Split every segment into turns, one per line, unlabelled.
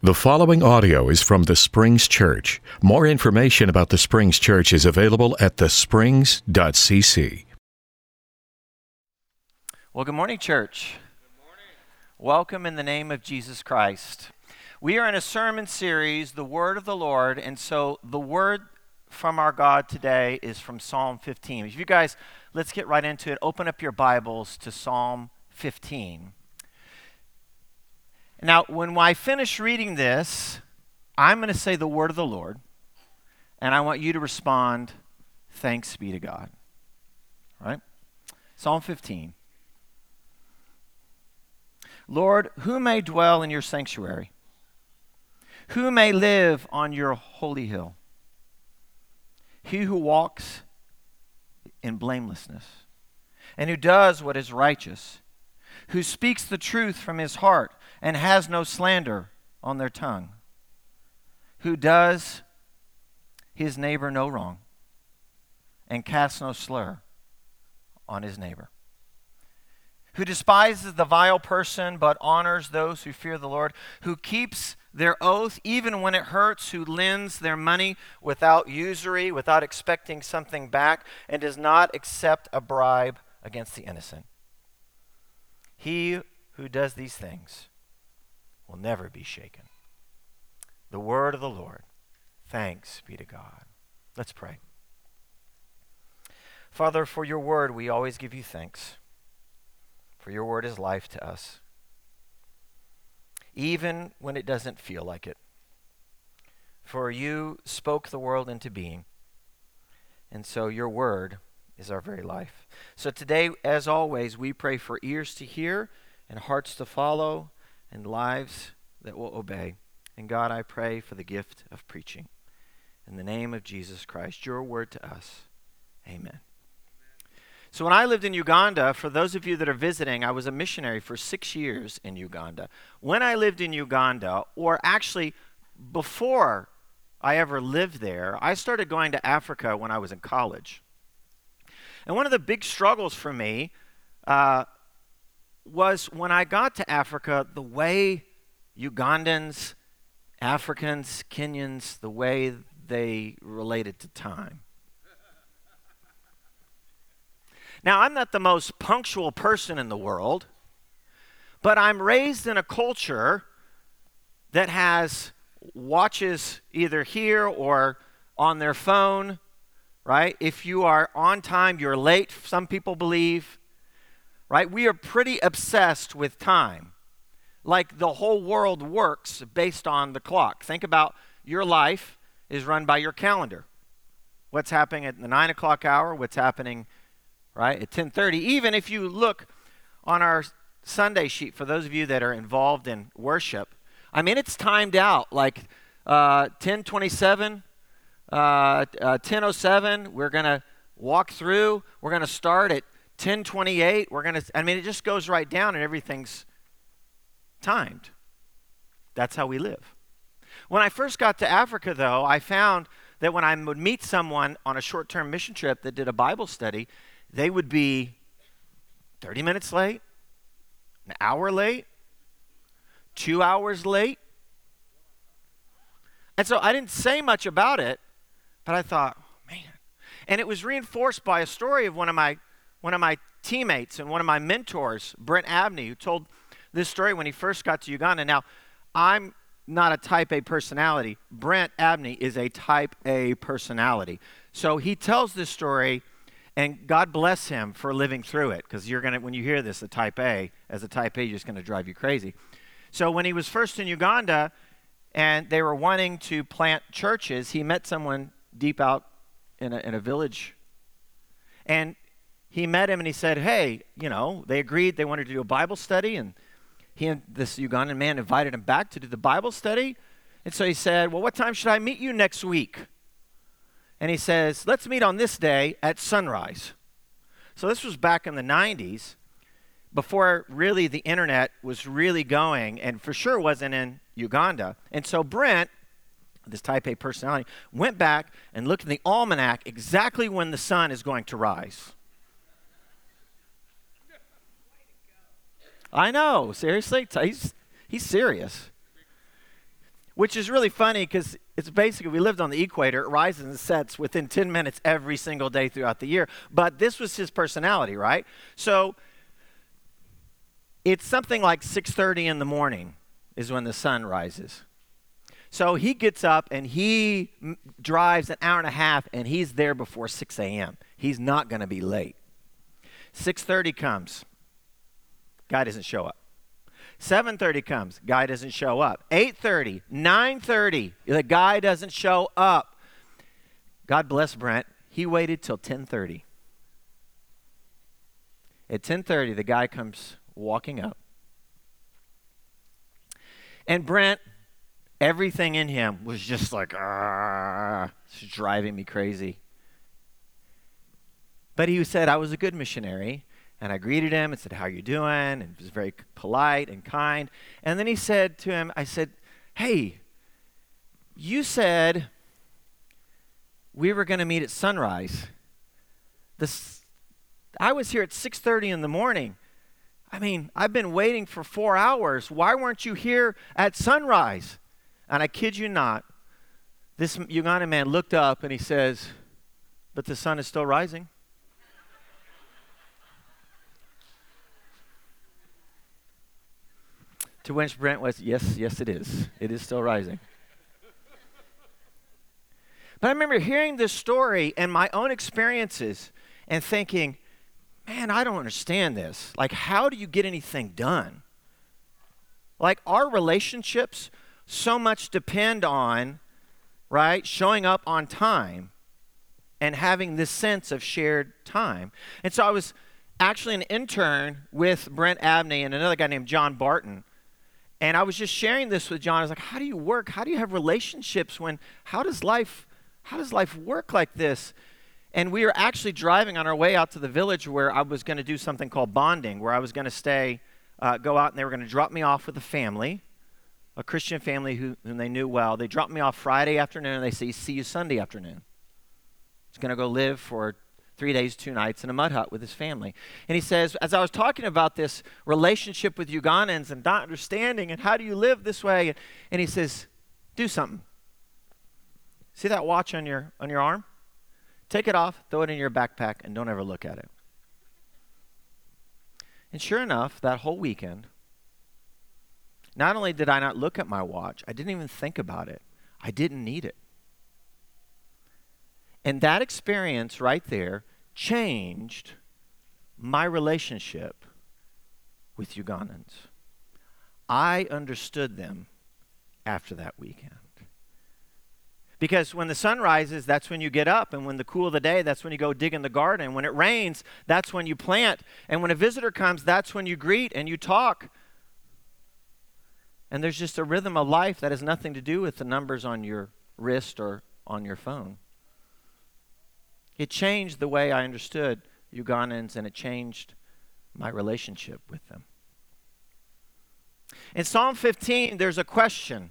The following audio is from the Springs Church. More information about the Springs Church is available at thesprings.cc.
Well, good morning, church. Good morning. Welcome in the name of Jesus Christ. We are in a sermon series, The Word of the Lord, and so the word from our God today is from Psalm 15. If you guys, let's get right into it. Open up your Bibles to Psalm 15. Now, when I finish reading this, I'm going to say the word of the Lord, and I want you to respond, Thanks be to God. All right? Psalm 15. Lord, who may dwell in your sanctuary? Who may live on your holy hill? He who walks in blamelessness, and who does what is righteous, who speaks the truth from his heart and has no slander on their tongue, who does his neighbor no wrong and casts no slur on his neighbor, who despises the vile person but honors those who fear the Lord, who keeps their oath even when it hurts, who lends their money without usury, without expecting something back, and does not accept a bribe against the innocent. He who does these things will never be shaken. The word of the Lord. Thanks be to God. Let's pray. Father, for your word, we always give you thanks. For your word is life to us, even when it doesn't feel like it. For you spoke the world into being, and so your word is our very life. So today, as always, we pray for ears to hear and hearts to follow and lives that will obey. And God, I pray for the gift of preaching. In the name of Jesus Christ, your word to us. Amen. So, when I lived in Uganda, for those of you that are visiting, I was a missionary for six years in Uganda. When I lived in Uganda, or actually before I ever lived there, I started going to Africa when I was in college. And one of the big struggles for me uh, was when I got to Africa, the way Ugandans, Africans, Kenyans, the way they related to time. Now, I'm not the most punctual person in the world, but I'm raised in a culture that has watches either here or on their phone, right? If you are on time, you're late, some people believe right? We are pretty obsessed with time. Like the whole world works based on the clock. Think about your life is run by your calendar. What's happening at the nine o'clock hour? What's happening, right, at 10:30? Even if you look on our Sunday sheet for those of you that are involved in worship, I mean it's timed out. Like uh, 10:27, uh, uh, 10:07. We're gonna walk through. We're gonna start at 1028, we're going to, I mean, it just goes right down and everything's timed. That's how we live. When I first got to Africa, though, I found that when I would meet someone on a short term mission trip that did a Bible study, they would be 30 minutes late, an hour late, two hours late. And so I didn't say much about it, but I thought, man. And it was reinforced by a story of one of my one of my teammates and one of my mentors, Brent Abney, who told this story when he first got to Uganda. Now, I'm not a type A personality. Brent Abney is a type A personality. So he tells this story, and God bless him for living through it, because you're gonna when you hear this, a type A, as a type A, you're just gonna drive you crazy. So when he was first in Uganda and they were wanting to plant churches, he met someone deep out in a, in a village. And he met him and he said, Hey, you know, they agreed they wanted to do a Bible study. And he and this Ugandan man invited him back to do the Bible study. And so he said, Well, what time should I meet you next week? And he says, Let's meet on this day at sunrise. So this was back in the 90s, before really the internet was really going, and for sure wasn't in Uganda. And so Brent, this type A personality, went back and looked in the almanac exactly when the sun is going to rise. I know, seriously. He's, he's serious. which is really funny because it's basically we lived on the equator. It rises and sets within 10 minutes every single day throughout the year. But this was his personality, right? So it's something like 6:30 in the morning is when the sun rises. So he gets up and he drives an hour and a half and he's there before 6 a.m. He's not going to be late. 6:30 comes. Guy doesn't show up. 7:30 comes. Guy doesn't show up. 8:30, 9:30, the guy doesn't show up. God bless Brent. He waited till 10:30. At 10:30, the guy comes walking up. And Brent, everything in him was just like, ah, it's driving me crazy. But he said, I was a good missionary. And I greeted him and said, How you doing? And was very polite and kind. And then he said to him, I said, Hey, you said we were going to meet at sunrise. This, I was here at 6:30 in the morning. I mean, I've been waiting for four hours. Why weren't you here at sunrise? And I kid you not, this Ugandan man looked up and he says, But the sun is still rising. to which Brent was, Yes, yes, it is. It is still rising. But I remember hearing this story and my own experiences and thinking, man, I don't understand this. Like, how do you get anything done? Like, our relationships so much depend on, right, showing up on time and having this sense of shared time. And so I was actually an intern with Brent Abney and another guy named John Barton. And I was just sharing this with John. I was like, how do you work? How do you have relationships when, how does life, how does life work like this? And we were actually driving on our way out to the village where I was going to do something called bonding, where I was going to stay, uh, go out, and they were going to drop me off with a family, a Christian family who, whom they knew well. They dropped me off Friday afternoon, and they say, see you Sunday afternoon. He's going to go live for three days, two nights in a mud hut with his family. And he says, as I was talking about this relationship with Ugandans and not understanding and how do you live this way, and he says, do something. See that watch on your on your arm? Take it off, throw it in your backpack, and don't ever look at it. And sure enough, that whole weekend, not only did I not look at my watch, I didn't even think about it. I didn't need it. And that experience right there changed my relationship with Ugandans. I understood them after that weekend. Because when the sun rises, that's when you get up. And when the cool of the day, that's when you go dig in the garden. When it rains, that's when you plant. And when a visitor comes, that's when you greet and you talk. And there's just a rhythm of life that has nothing to do with the numbers on your wrist or on your phone. It changed the way I understood Ugandans and it changed my relationship with them. In Psalm 15, there's a question.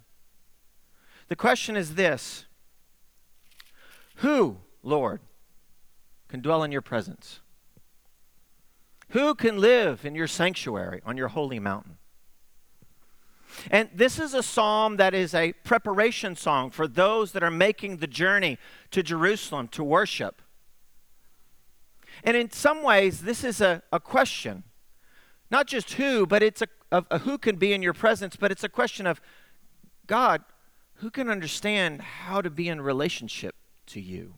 The question is this who, Lord, can dwell in your presence? Who can live in your sanctuary on your holy mountain? And this is a psalm that is a preparation song for those that are making the journey to Jerusalem to worship. And in some ways, this is a, a question. Not just who, but it's a, a, a who can be in your presence, but it's a question of God, who can understand how to be in relationship to you,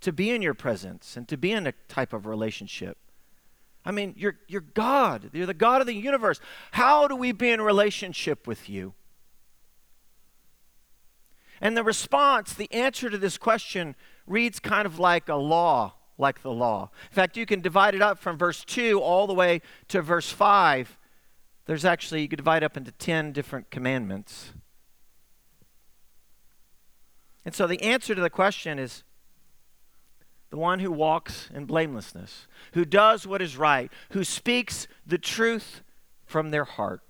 to be in your presence, and to be in a type of relationship. I mean, you're, you're God. You're the God of the universe. How do we be in relationship with you? And the response, the answer to this question, reads kind of like a law, like the law. In fact, you can divide it up from verse 2 all the way to verse 5. There's actually, you could divide up into 10 different commandments. And so the answer to the question is the one who walks in blamelessness, who does what is right, who speaks the truth from their heart.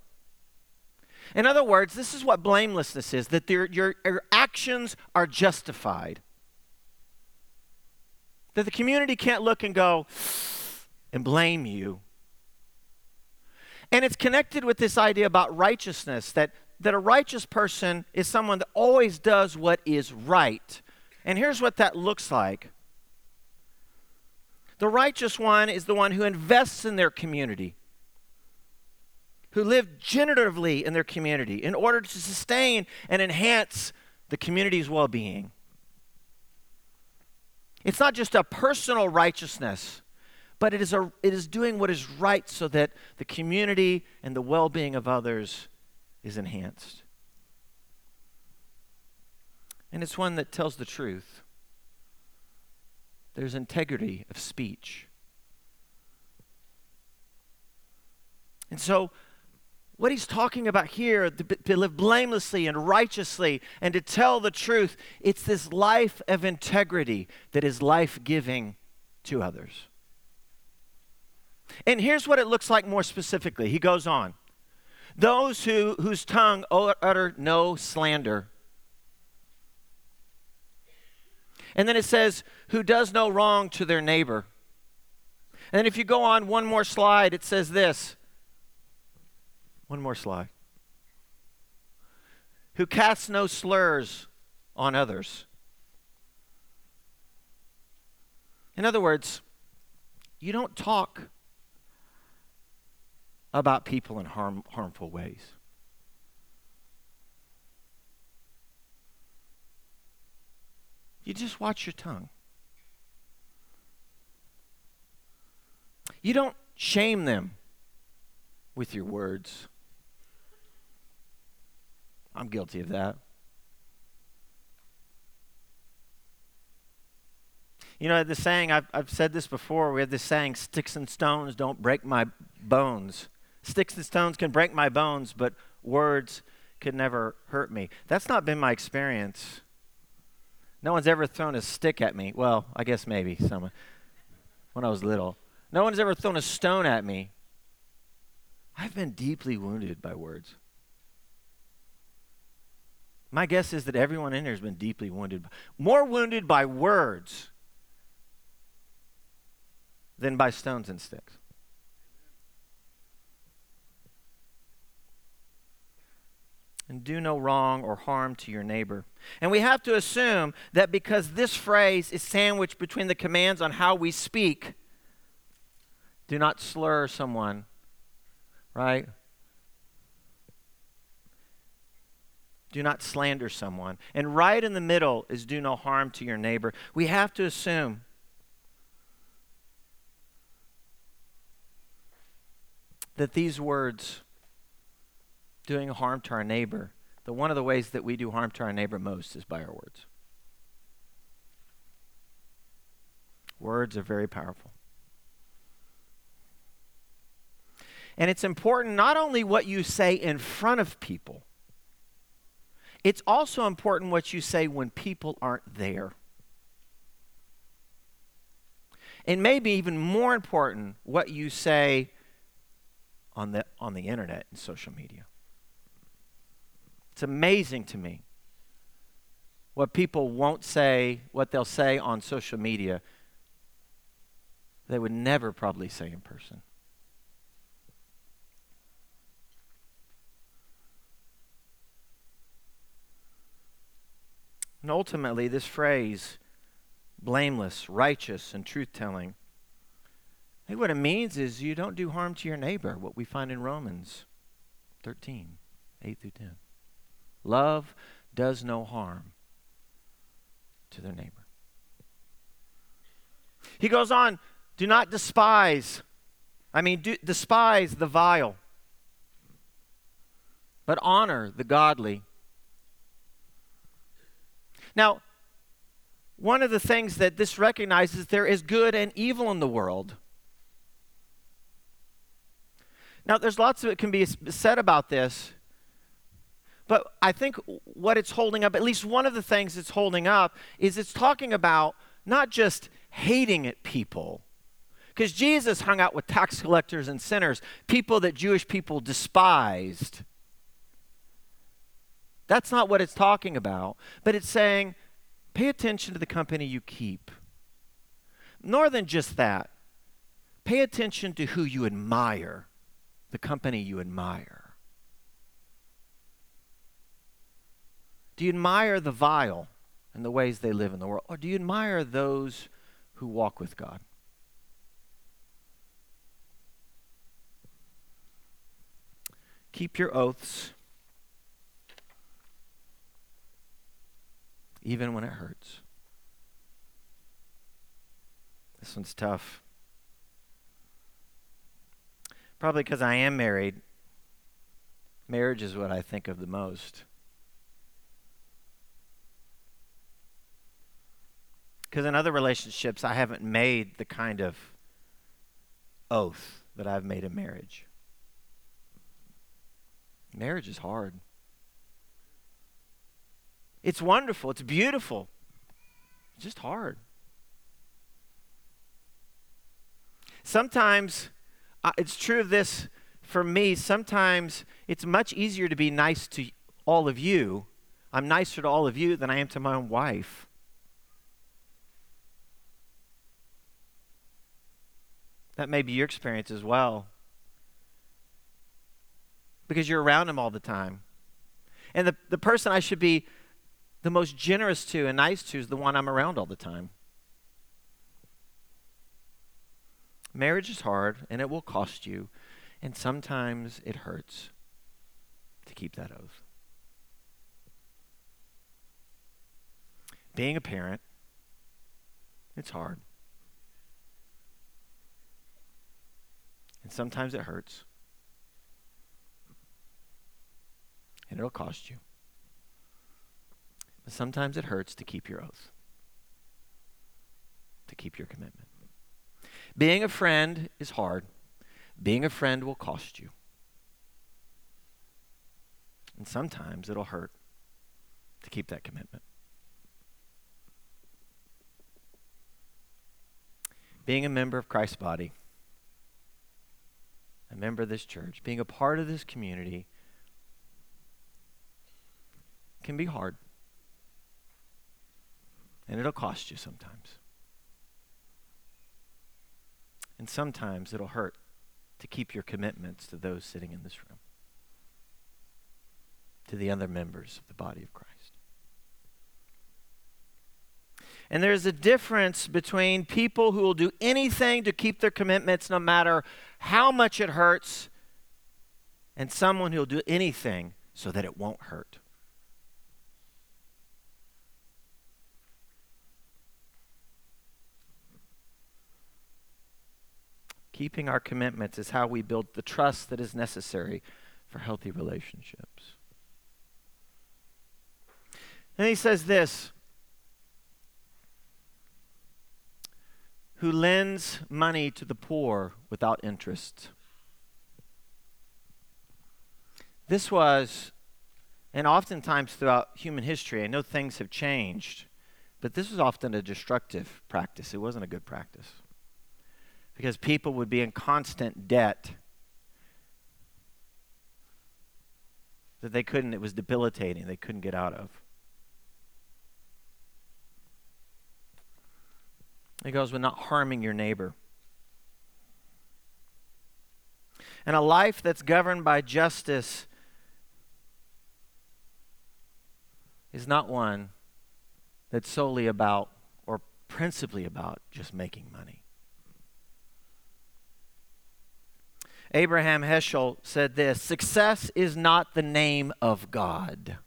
In other words, this is what blamelessness is that your, your actions are justified. That the community can't look and go and blame you. And it's connected with this idea about righteousness that that a righteous person is someone that always does what is right. And here's what that looks like the righteous one is the one who invests in their community, who live generatively in their community in order to sustain and enhance the community's well being. It's not just a personal righteousness, but it is, a, it is doing what is right so that the community and the well being of others is enhanced. And it's one that tells the truth. There's integrity of speech. And so, what he's talking about here, to, live blamelessly and righteously and to tell the truth, it's this life of integrity that is life giving to others. And here's what it looks like more specifically. He goes on Those who, whose tongue utter no slander. And then it says, who does no wrong to their neighbor. And then if you go on one more slide, it says this. One more slide. Who casts no slurs on others. In other words, you don't talk about people in harm, harmful ways. You just watch your tongue. You don't shame them with your words. I'm guilty of that. You know, the saying, I've, I've said this before, we have this saying, sticks and stones don't break my bones. Sticks and stones can break my bones, but words could never hurt me. That's not been my experience. No one's ever thrown a stick at me. Well, I guess maybe someone when I was little. No one's ever thrown a stone at me. I've been deeply wounded by words. My guess is that everyone in here has been deeply wounded, more wounded by words than by stones and sticks. And do no wrong or harm to your neighbor. And we have to assume that because this phrase is sandwiched between the commands on how we speak, do not slur someone, right? Do not slander someone. And right in the middle is do no harm to your neighbor. We have to assume that these words doing harm to our neighbor, that one of the ways that we do harm to our neighbor most is by our words. Words are very powerful. And it's important not only what you say in front of people, it's also important what you say when people aren't there. And maybe even more important, what you say on the, on the internet and social media. It's amazing to me what people won't say, what they'll say on social media, they would never probably say in person. And ultimately, this phrase, blameless, righteous, and truth telling, what it means is you don't do harm to your neighbor, what we find in Romans 13, 8 through 10. Love does no harm to their neighbor. He goes on, do not despise. I mean, do, despise the vile, but honor the godly. Now, one of the things that this recognizes there is good and evil in the world. Now, there's lots of it can be said about this. But I think what it's holding up, at least one of the things it's holding up, is it's talking about not just hating at people. Because Jesus hung out with tax collectors and sinners, people that Jewish people despised. That's not what it's talking about. But it's saying, pay attention to the company you keep. More than just that, pay attention to who you admire, the company you admire. Do you admire the vile and the ways they live in the world? Or do you admire those who walk with God? Keep your oaths, even when it hurts. This one's tough. Probably because I am married. Marriage is what I think of the most. Because in other relationships, I haven't made the kind of oath that I've made in marriage. Marriage is hard. It's wonderful, it's beautiful, it's just hard. Sometimes, uh, it's true of this for me, sometimes it's much easier to be nice to all of you. I'm nicer to all of you than I am to my own wife. That may be your experience as well because you're around him all the time. And the, the person I should be the most generous to and nice to is the one I'm around all the time. Marriage is hard and it will cost you, and sometimes it hurts to keep that oath. Being a parent, it's hard. And sometimes it hurts. and it'll cost you. But sometimes it hurts to keep your oath, to keep your commitment. Being a friend is hard. Being a friend will cost you. And sometimes it'll hurt to keep that commitment. Being a member of Christ's body, member of this church, being a part of this community can be hard. And it'll cost you sometimes. And sometimes it'll hurt to keep your commitments to those sitting in this room, to the other members of the body of Christ. And there's a difference between people who will do anything to keep their commitments no matter how much it hurts, and someone who will do anything so that it won't hurt. Keeping our commitments is how we build the trust that is necessary for healthy relationships. And he says this who lends money to the poor without interest. This was, and oftentimes throughout human history, I know things have changed, but this was often a destructive practice. It wasn't a good practice because people would be in constant debt that they couldn't, it was debilitating, they couldn't get out of. It goes with not harming your neighbor. And a life that's governed by justice is not one that's solely about or principally about just making money. Abraham Heschel said this Success is not the name of God.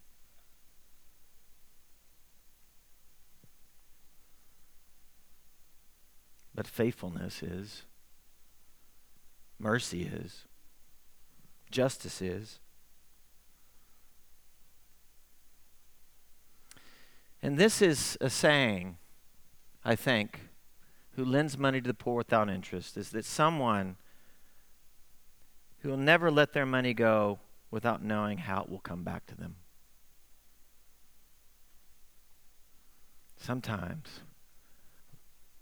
But faithfulness is, mercy is, justice is. And this is a saying, I think, who lends money to the poor without interest, is that someone who will never let their money go without knowing how it will come back to them. Sometimes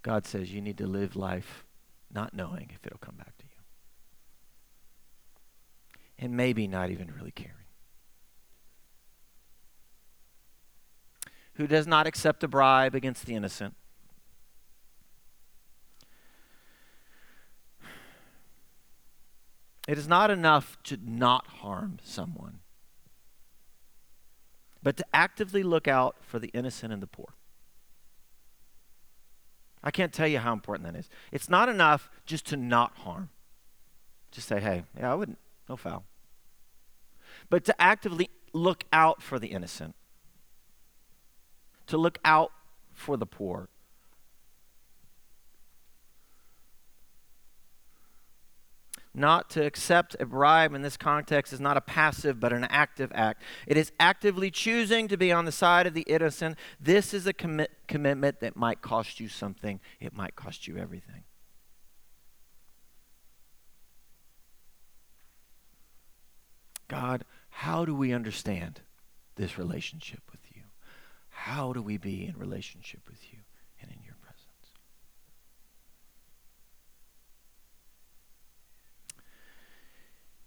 God says you need to live life not knowing if it'll come back to you. And maybe not even really caring. Who does not accept a bribe against the innocent It is not enough to not harm someone. but to actively look out for the innocent and the poor. I can't tell you how important that is. It's not enough just to not harm. Just say, hey, yeah, I wouldn't, no foul. But to actively look out for the innocent, to look out for the poor, not to accept a bribe in this context is not a passive but an active act. It is actively choosing to be on the side of the innocent. This is a commi- commitment that might cost you something, it might cost you everything. God, how do we understand this relationship with you? How do we be in relationship with you?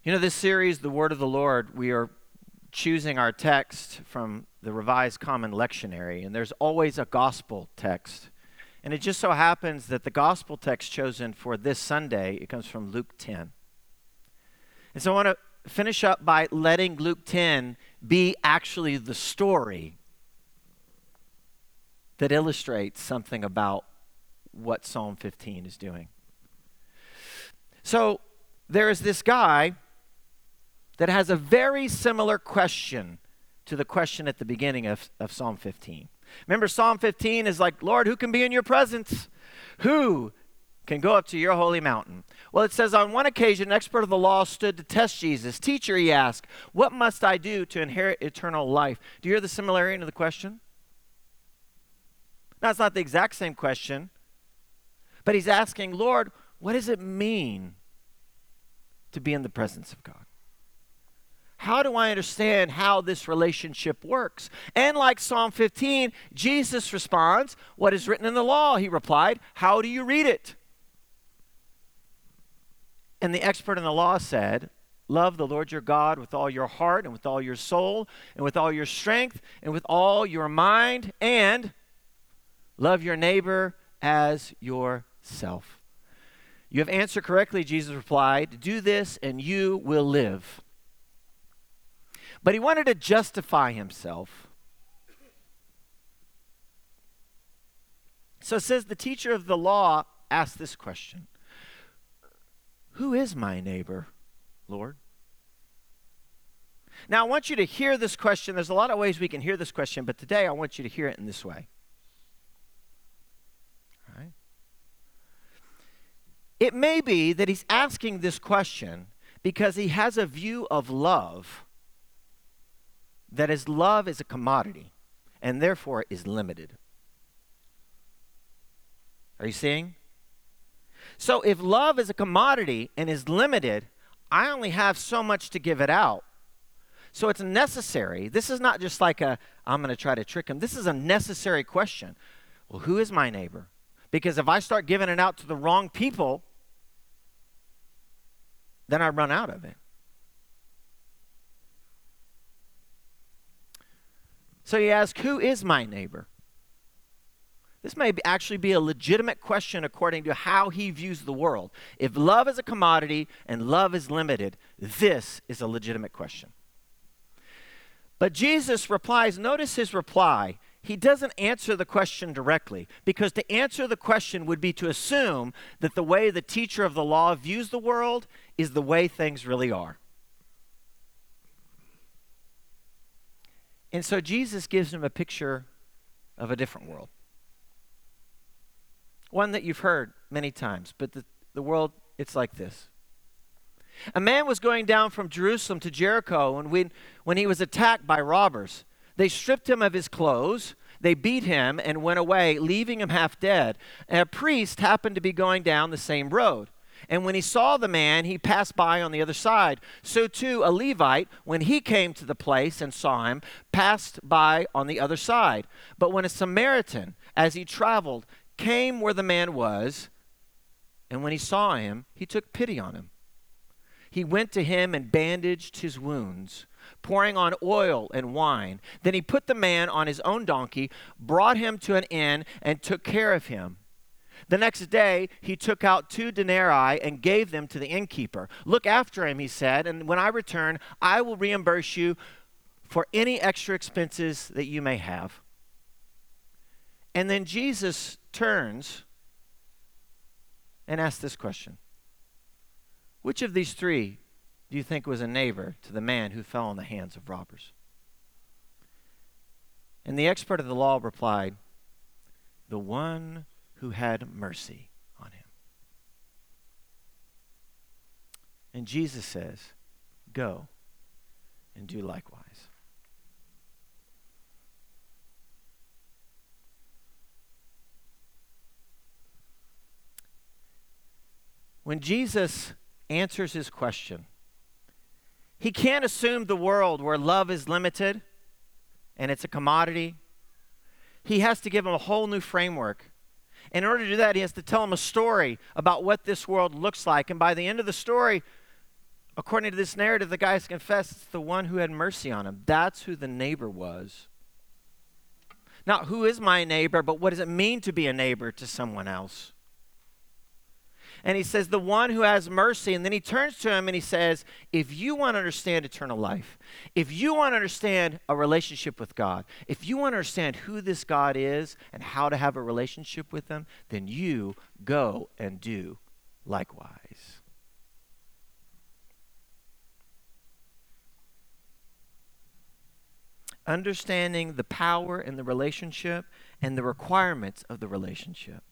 You know, this series, The Word of the Lord, we are choosing our text from the Revised Common Lectionary, and there's always a gospel text. And it just so happens that the gospel text chosen for this Sunday, it comes from Luke 10. And so I want to finish up by letting Luke 10 be actually the story that illustrates something about what Psalm 15 is doing. So there is this guy that has a very similar question to the question at the beginning of, of Psalm 15. Remember, Psalm 15 is like, Lord, who can be in your presence? Who can go up to your holy mountain? Well, it says, on one occasion, an expert of the law stood to test Jesus. Teacher, he asked, What must I do to inherit eternal life? Do you hear the similarity in the question? Now, it's not the exact same question, but he's asking, Lord, what does it mean to be in the presence of God? How do I understand how this relationship works? And like Psalm 15, Jesus responds, What is written in the law? He replied, How do you read it? And the expert in the law said, Love the Lord your God with all your heart and with all your soul and with all your strength and with all your mind, and love your neighbor as yourself. You have answered correctly, Jesus replied. Do this and you will live. But he wanted to justify himself. So it says the teacher of the law asked this question Who is my neighbor, Lord? Now, I want you to hear this question. There's a lot of ways we can hear this question, but today I want you to hear it in this way. Right? It may be that he's asking this question because he has a view of love that his love is a commodity and therefore is limited. Are you seeing? So if love is a commodity and is limited, I only have so much to give it out. So it's necessary. This is not just like a, I'm going to try to trick him. This is a necessary question. Well, who is my neighbor? Because if I start giving it out to the wrong people, then I run out of it. So he asks, Who is my neighbor? This may actually be a legitimate question according to how he views the world. If love is a commodity and love is limited, this is a legitimate question. But Jesus replies, notice his reply. He doesn't answer the question directly because to answer the question would be to assume that the way the teacher of the law views the world is the way things really are. And so Jesus gives him a picture of a different world. One that you've heard many times, but the, the world, it's like this. A man was going down from Jerusalem to Jericho and when, when he was attacked by robbers. They stripped him of his clothes, they beat him, and went away, leaving him half dead. And a priest happened to be going down the same road. And when he saw the man, he passed by on the other side. So too, a Levite, when he came to the place and saw him, passed by on the other side. But when a Samaritan, as he traveled, came where the man was, and when he saw him, he took pity on him. He went to him and bandaged his wounds, pouring on oil and wine. Then he put the man on his own donkey, brought him to an inn, and took care of him. The next day, he took out two denarii and gave them to the innkeeper. Look after him, he said, and when I return, I will reimburse you for any extra expenses that you may have. And then Jesus turns and asks this question Which of these three do you think was a neighbor to the man who fell in the hands of robbers? And the expert of the law replied, The one who had mercy on him. And Jesus says, Go and do likewise. When Jesus answers his question, he can't assume the world where love is limited and it's a commodity. He has to give him a whole new framework. In order to do that, he has to tell him a story about what this world looks like. And by the end of the story, according to this narrative, the guy's confessed it's the one who had mercy on him. That's who the neighbor was. Not who is my neighbor, but what does it mean to be a neighbor to someone else? And he says, The one who has mercy. And then he turns to him and he says, If you want to understand eternal life, if you want to understand a relationship with God, if you want to understand who this God is and how to have a relationship with him, then you go and do likewise. Understanding the power in the relationship and the requirements of the relationship.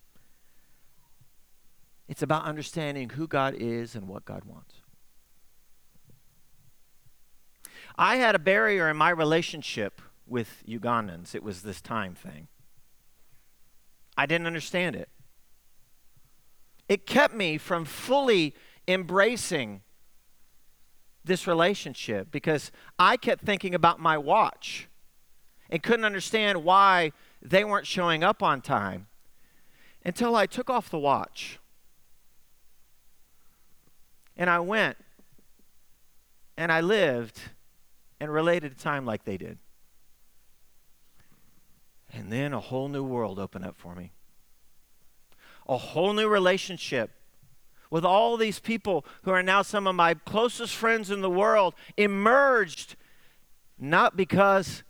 It's about understanding who God is and what God wants. I had a barrier in my relationship with Ugandans. It was this time thing. I didn't understand it. It kept me from fully embracing this relationship because I kept thinking about my watch and couldn't understand why they weren't showing up on time until I took off the watch and I went and I lived and related to time like they did. And then a whole new world opened up for me. A whole new relationship with all these people who are now some of my closest friends in the world emerged not because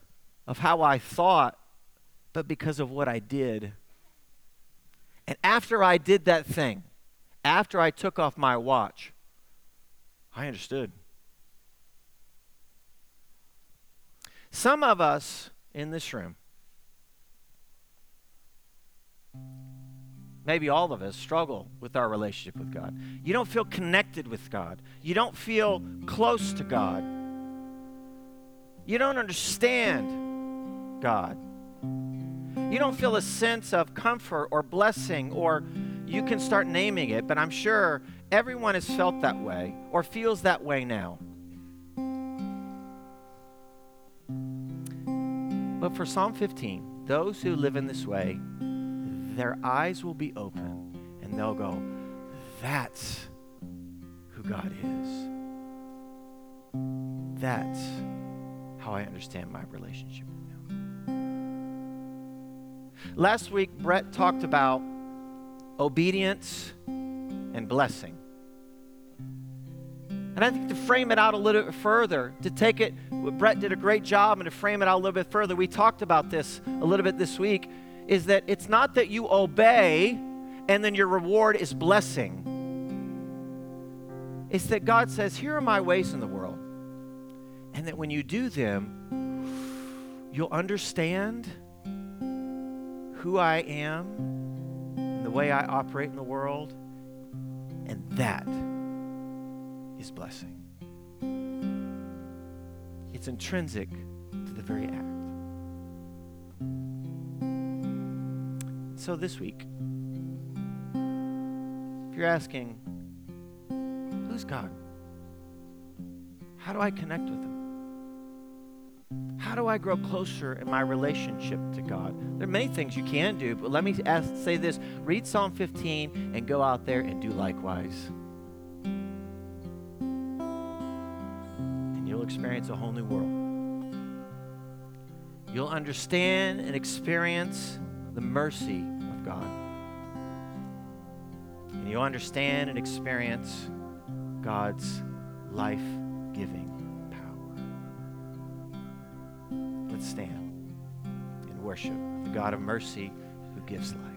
of how I thought, but because of what I did. And after I did that thing, after I took off my watch, I understood. Some of us in this room, maybe all of us, struggle with our relationship with God. You don't feel connected with God, you don't feel close to God, you don't understand God. You don't feel a sense of comfort or blessing, or you can start naming it, but I'm sure Everyone has felt that way or feels that way now. But for Psalm 15, those who live in this way, their eyes will be open and they'll go, That's who God is. That's how I understand my relationship with Him. Last week, Brett talked about obedience and blessing. And I think to frame it out a little bit further, to take it, Brett did a great job, and to frame it out a little bit further, we talked about this a little bit this week, is that it's not that you obey and then your reward is blessing. It's that God says, Here are my ways in the world. And that when you do them, you'll understand who I am and the way I operate in the world. And that is blessing. It's intrinsic to the very act. So this week, if you're asking, who's God? How do I connect with Him? How do I grow closer in my relationship to God? There are many things you can do, but let me ask, say this read Psalm 15 and go out there and do likewise. you'll understand and experience the mercy of God. And you'll understand and experience God's life giving power. Let's stand and worship the God of mercy who gives life.